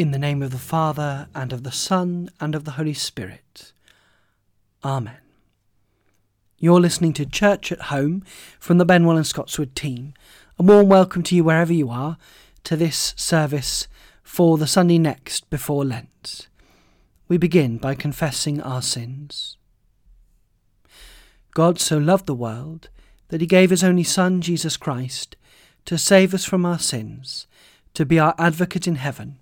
In the name of the Father, and of the Son, and of the Holy Spirit. Amen. You're listening to Church at Home from the Benwell and Scotswood team. A warm welcome to you wherever you are to this service for the Sunday next before Lent. We begin by confessing our sins. God so loved the world that he gave his only Son, Jesus Christ, to save us from our sins, to be our advocate in heaven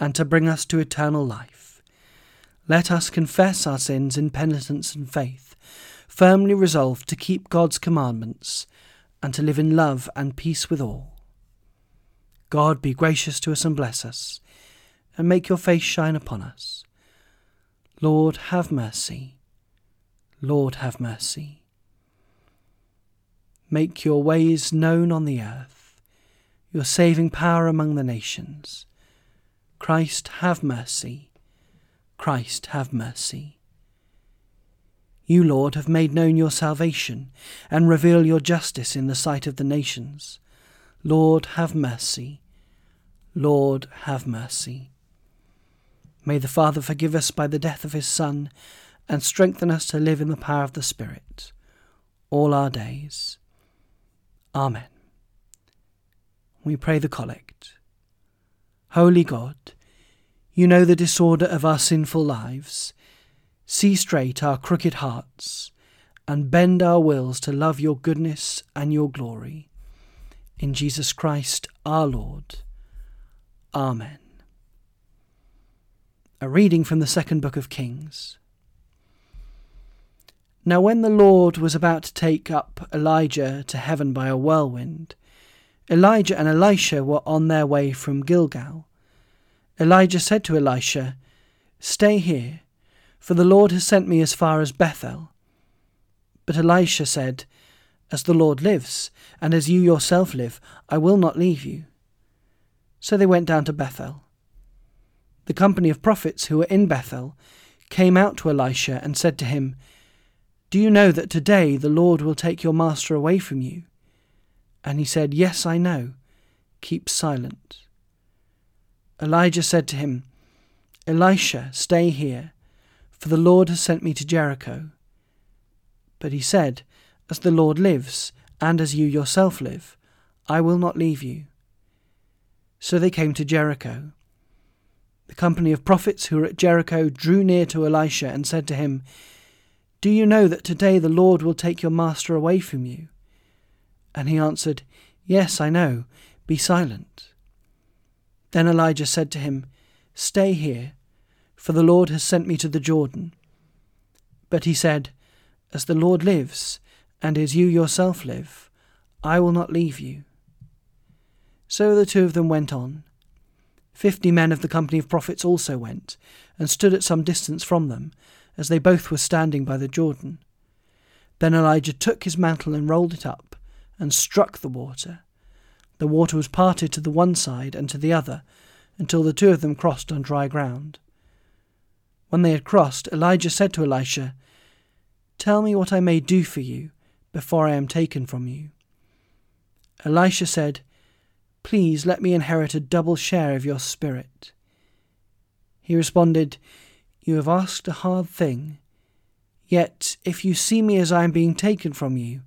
and to bring us to eternal life. Let us confess our sins in penitence and faith, firmly resolved to keep God's commandments and to live in love and peace with all. God be gracious to us and bless us, and make your face shine upon us. Lord, have mercy. Lord, have mercy. Make your ways known on the earth, your saving power among the nations. Christ, have mercy. Christ, have mercy. You, Lord, have made known your salvation and reveal your justice in the sight of the nations. Lord, have mercy. Lord, have mercy. May the Father forgive us by the death of his Son and strengthen us to live in the power of the Spirit all our days. Amen. We pray the Collect. Holy God, you know the disorder of our sinful lives. See straight our crooked hearts, and bend our wills to love your goodness and your glory. In Jesus Christ our Lord. Amen. A reading from the second book of Kings. Now, when the Lord was about to take up Elijah to heaven by a whirlwind, Elijah and Elisha were on their way from Gilgal. Elijah said to Elisha, Stay here, for the Lord has sent me as far as Bethel. But Elisha said, As the Lord lives, and as you yourself live, I will not leave you. So they went down to Bethel. The company of prophets who were in Bethel came out to Elisha and said to him, Do you know that today the Lord will take your master away from you? And he said, Yes, I know. Keep silent. Elijah said to him, Elisha, stay here, for the Lord has sent me to Jericho. But he said, As the Lord lives, and as you yourself live, I will not leave you. So they came to Jericho. The company of prophets who were at Jericho drew near to Elisha and said to him, Do you know that today the Lord will take your master away from you? And he answered, Yes, I know. Be silent. Then Elijah said to him, Stay here, for the Lord has sent me to the Jordan. But he said, As the Lord lives, and as you yourself live, I will not leave you. So the two of them went on. Fifty men of the company of prophets also went, and stood at some distance from them, as they both were standing by the Jordan. Then Elijah took his mantle and rolled it up, and struck the water. The water was parted to the one side and to the other, until the two of them crossed on dry ground. When they had crossed, Elijah said to Elisha, Tell me what I may do for you before I am taken from you. Elisha said, Please let me inherit a double share of your spirit. He responded, You have asked a hard thing. Yet, if you see me as I am being taken from you,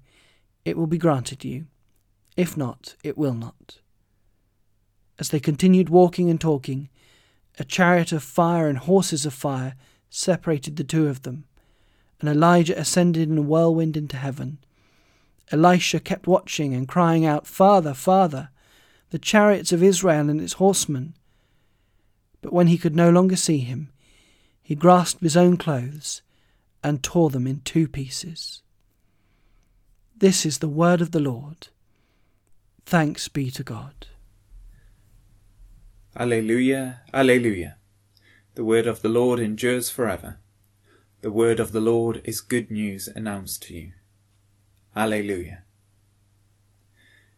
it will be granted you. If not, it will not. As they continued walking and talking, a chariot of fire and horses of fire separated the two of them, and Elijah ascended in a whirlwind into heaven. Elisha kept watching and crying out, Father, Father, the chariots of Israel and its horsemen. But when he could no longer see him, he grasped his own clothes and tore them in two pieces. This is the word of the Lord. Thanks be to God. Alleluia, Alleluia. The word of the Lord endures forever. The word of the Lord is good news announced to you. Alleluia.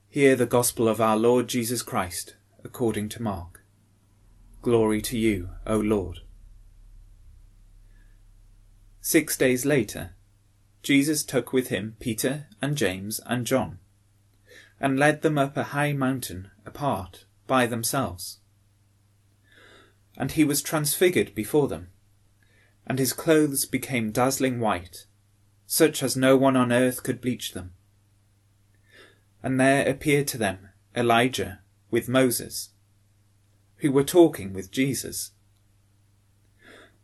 Hear the gospel of our Lord Jesus Christ according to Mark. Glory to you, O Lord. Six days later, Jesus took with him Peter and James and John, and led them up a high mountain apart by themselves. and he was transfigured before them, and his clothes became dazzling white, such as no one on earth could bleach them. And there appeared to them Elijah with Moses, who were talking with Jesus.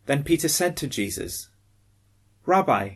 Then Peter said to Jesus, Rabbi,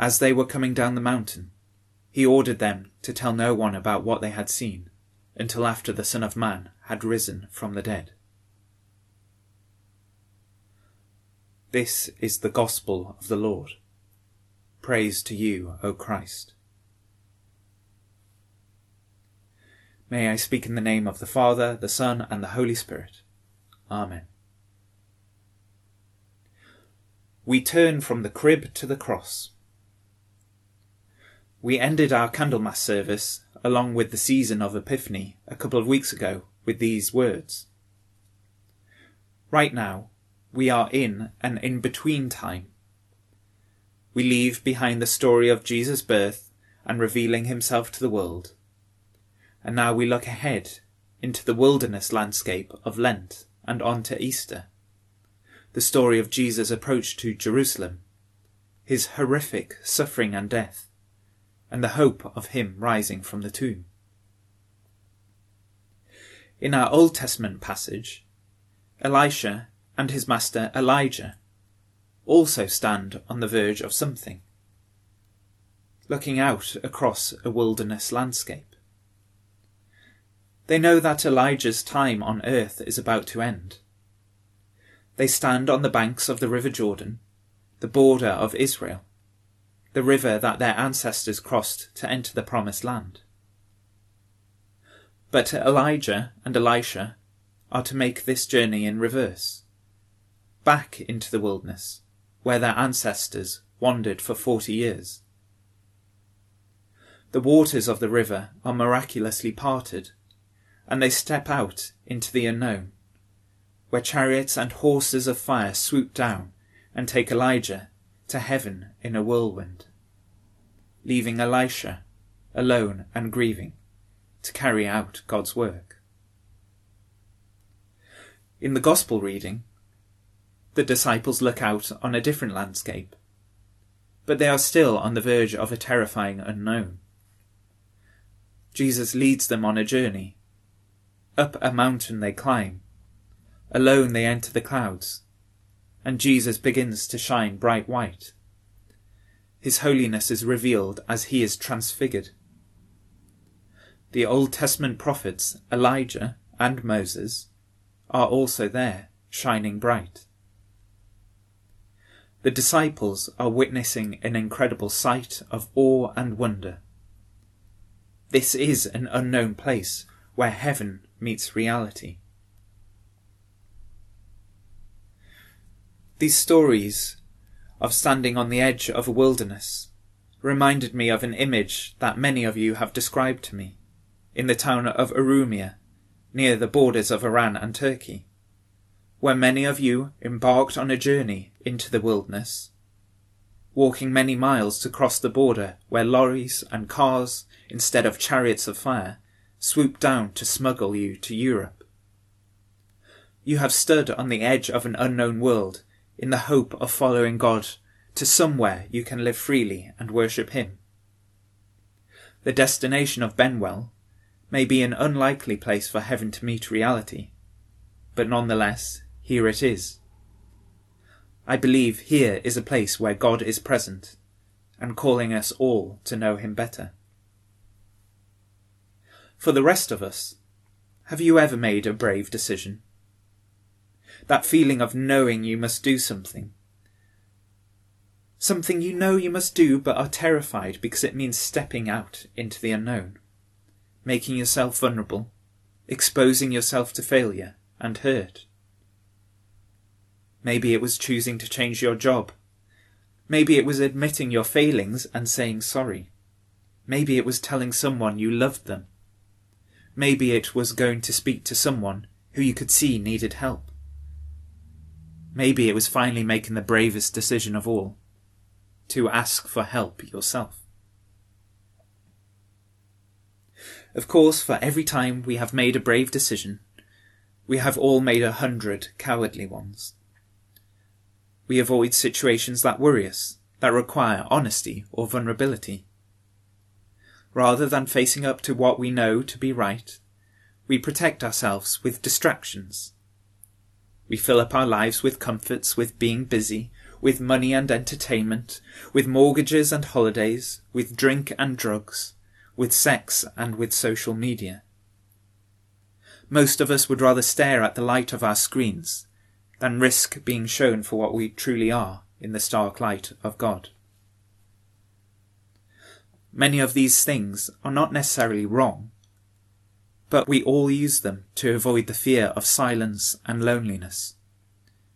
As they were coming down the mountain, he ordered them to tell no one about what they had seen until after the Son of Man had risen from the dead. This is the gospel of the Lord. Praise to you, O Christ. May I speak in the name of the Father, the Son, and the Holy Spirit. Amen. We turn from the crib to the cross. We ended our Candlemas service, along with the season of Epiphany, a couple of weeks ago, with these words. Right now, we are in an in between time. We leave behind the story of Jesus' birth and revealing himself to the world. And now we look ahead into the wilderness landscape of Lent and on to Easter. The story of Jesus' approach to Jerusalem, his horrific suffering and death, and the hope of him rising from the tomb. In our Old Testament passage, Elisha and his master Elijah also stand on the verge of something, looking out across a wilderness landscape. They know that Elijah's time on earth is about to end. They stand on the banks of the River Jordan, the border of Israel, the river that their ancestors crossed to enter the promised land. But Elijah and Elisha are to make this journey in reverse, back into the wilderness, where their ancestors wandered for forty years. The waters of the river are miraculously parted, and they step out into the unknown, where chariots and horses of fire swoop down and take Elijah to heaven in a whirlwind, leaving Elisha alone and grieving to carry out God's work. In the Gospel reading, the disciples look out on a different landscape, but they are still on the verge of a terrifying unknown. Jesus leads them on a journey. Up a mountain they climb. Alone they enter the clouds and Jesus begins to shine bright white. His holiness is revealed as he is transfigured. The Old Testament prophets, Elijah and Moses, are also there, shining bright. The disciples are witnessing an incredible sight of awe and wonder. This is an unknown place where heaven meets reality. These stories of standing on the edge of a wilderness reminded me of an image that many of you have described to me in the town of Urumia, near the borders of Iran and Turkey, where many of you embarked on a journey into the wilderness, walking many miles to cross the border where lorries and cars, instead of chariots of fire, swoop down to smuggle you to Europe. You have stood on the edge of an unknown world in the hope of following God to somewhere you can live freely and worship Him. The destination of Benwell may be an unlikely place for heaven to meet reality, but nonetheless, here it is. I believe here is a place where God is present and calling us all to know Him better. For the rest of us, have you ever made a brave decision? That feeling of knowing you must do something. Something you know you must do but are terrified because it means stepping out into the unknown, making yourself vulnerable, exposing yourself to failure and hurt. Maybe it was choosing to change your job. Maybe it was admitting your failings and saying sorry. Maybe it was telling someone you loved them. Maybe it was going to speak to someone who you could see needed help. Maybe it was finally making the bravest decision of all to ask for help yourself. Of course, for every time we have made a brave decision, we have all made a hundred cowardly ones. We avoid situations that worry us, that require honesty or vulnerability. Rather than facing up to what we know to be right, we protect ourselves with distractions. We fill up our lives with comforts, with being busy, with money and entertainment, with mortgages and holidays, with drink and drugs, with sex and with social media. Most of us would rather stare at the light of our screens than risk being shown for what we truly are in the stark light of God. Many of these things are not necessarily wrong, but we all use them to avoid the fear of silence and loneliness,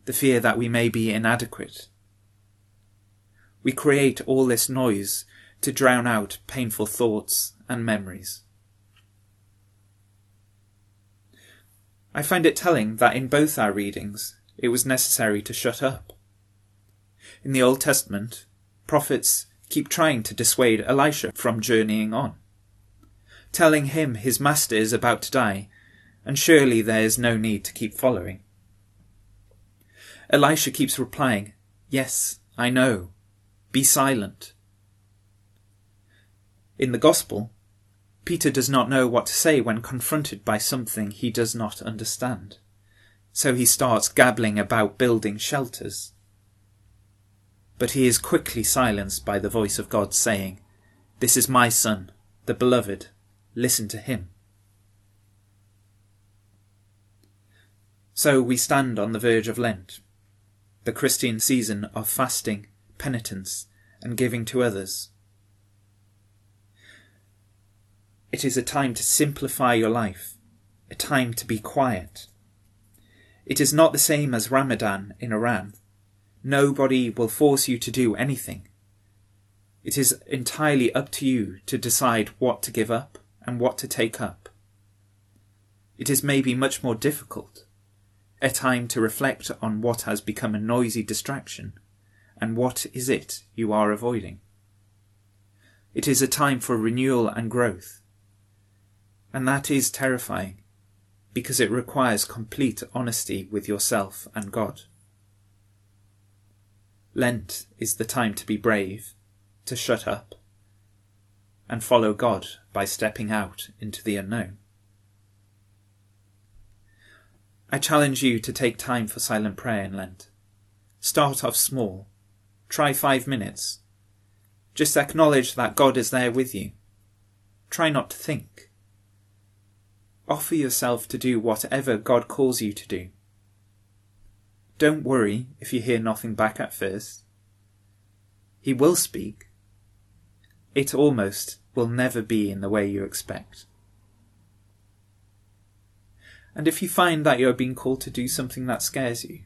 the fear that we may be inadequate. We create all this noise to drown out painful thoughts and memories. I find it telling that in both our readings it was necessary to shut up. In the Old Testament, prophets keep trying to dissuade Elisha from journeying on, telling him his master is about to die, and surely there is no need to keep following. Elisha keeps replying, Yes, I know. Be silent. In the Gospel, Peter does not know what to say when confronted by something he does not understand. So he starts gabbling about building shelters. But he is quickly silenced by the voice of God saying, This is my son, the beloved, listen to him. So we stand on the verge of Lent, the Christian season of fasting, penitence, and giving to others. It is a time to simplify your life, a time to be quiet. It is not the same as Ramadan in Iran. Nobody will force you to do anything. It is entirely up to you to decide what to give up and what to take up. It is maybe much more difficult, a time to reflect on what has become a noisy distraction and what is it you are avoiding. It is a time for renewal and growth, and that is terrifying because it requires complete honesty with yourself and God. Lent is the time to be brave, to shut up, and follow God by stepping out into the unknown. I challenge you to take time for silent prayer in Lent. Start off small. Try five minutes. Just acknowledge that God is there with you. Try not to think. Offer yourself to do whatever God calls you to do. Don't worry if you hear nothing back at first. He will speak. It almost will never be in the way you expect. And if you find that you're being called to do something that scares you,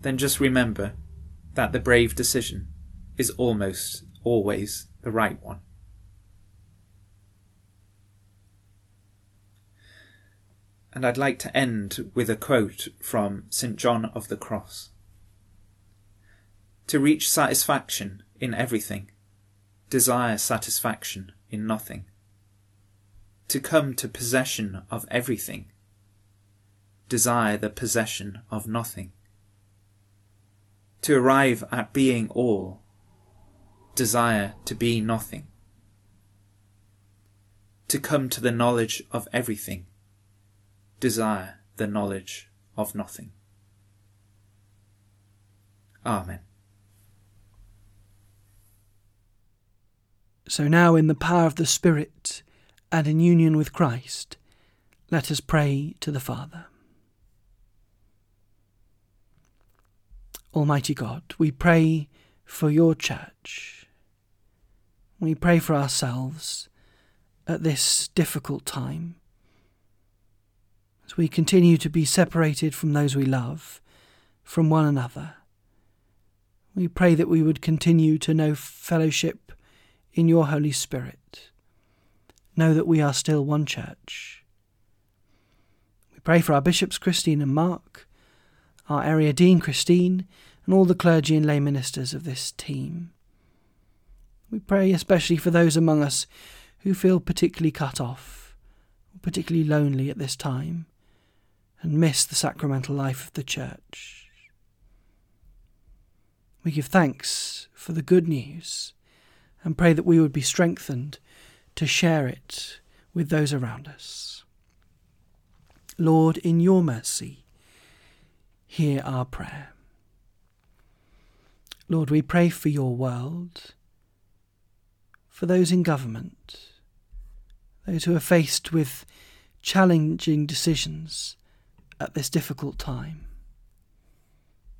then just remember that the brave decision is almost always the right one. and I'd like to end with a quote from St. John of the Cross. To reach satisfaction in everything, desire satisfaction in nothing. To come to possession of everything, desire the possession of nothing. To arrive at being all, desire to be nothing. To come to the knowledge of everything, desire the knowledge of nothing. Amen. So now, in the power of the Spirit and in union with Christ, let us pray to the Father. Almighty God, we pray for your church. We pray for ourselves at this difficult time as we continue to be separated from those we love from one another. We pray that we would continue to know fellowship in your Holy Spirit. Know that we are still one church. We pray for our bishops, Christine and Mark, our area dean, Christine, and all the clergy and lay ministers of this team. We pray especially for those among us who feel particularly cut off, or particularly lonely at this time, and miss the sacramental life of the Church. We give thanks for the good news and pray that we would be strengthened to share it with those around us. Lord, in your mercy, hear our prayer. Lord, we pray for your world, for those in government, those who are faced with challenging decisions at this difficult time,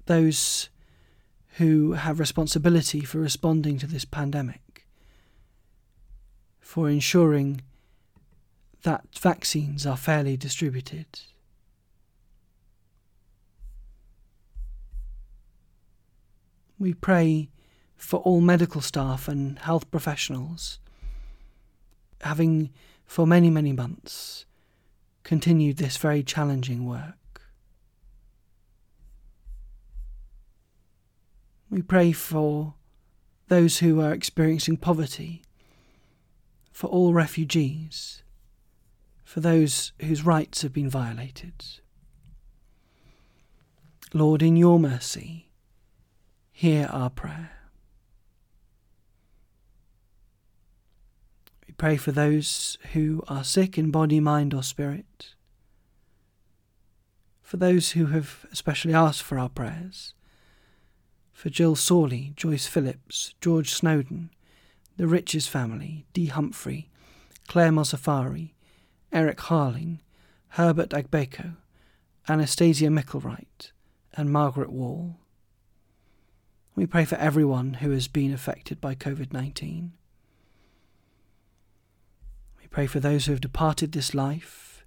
those who have responsibility for responding to this pandemic, for ensuring that vaccines are fairly distributed. We pray for all medical staff and health professionals, having for many, many months continued this very challenging work. We pray for those who are experiencing poverty, for all refugees, for those whose rights have been violated. Lord, in your mercy, hear our prayer. We pray for those who are sick in body, mind, or spirit, for those who have especially asked for our prayers for Jill Sawley, Joyce Phillips, George Snowden, the Riches family, Dee Humphrey, Claire Mozaffari, Eric Harling, Herbert Agbeko, Anastasia Micklewright, and Margaret Wall. We pray for everyone who has been affected by COVID 19. We pray for those who have departed this life.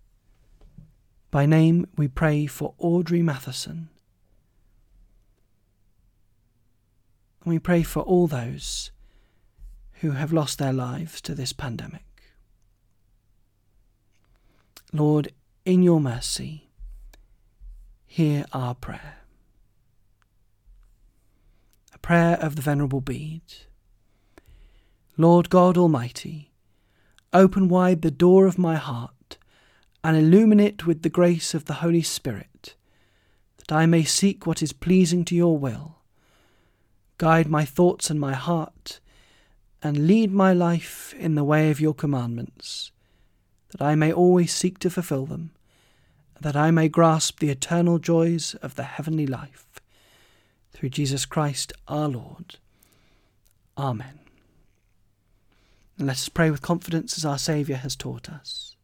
By name, we pray for Audrey Matheson, And we pray for all those who have lost their lives to this pandemic. Lord, in your mercy, hear our prayer. A prayer of the Venerable Bede. Lord God Almighty, open wide the door of my heart and illumine it with the grace of the Holy Spirit, that I may seek what is pleasing to your will Guide my thoughts and my heart, and lead my life in the way of your commandments, that I may always seek to fulfill them, that I may grasp the eternal joys of the heavenly life. Through Jesus Christ our Lord. Amen. And let us pray with confidence as our Saviour has taught us.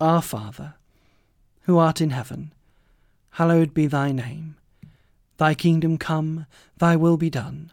Our Father, who art in heaven, hallowed be thy name. Thy kingdom come, thy will be done,